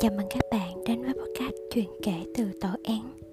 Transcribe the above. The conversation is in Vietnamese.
Chào mừng các bạn đến với podcast chuyện kể từ tổ án.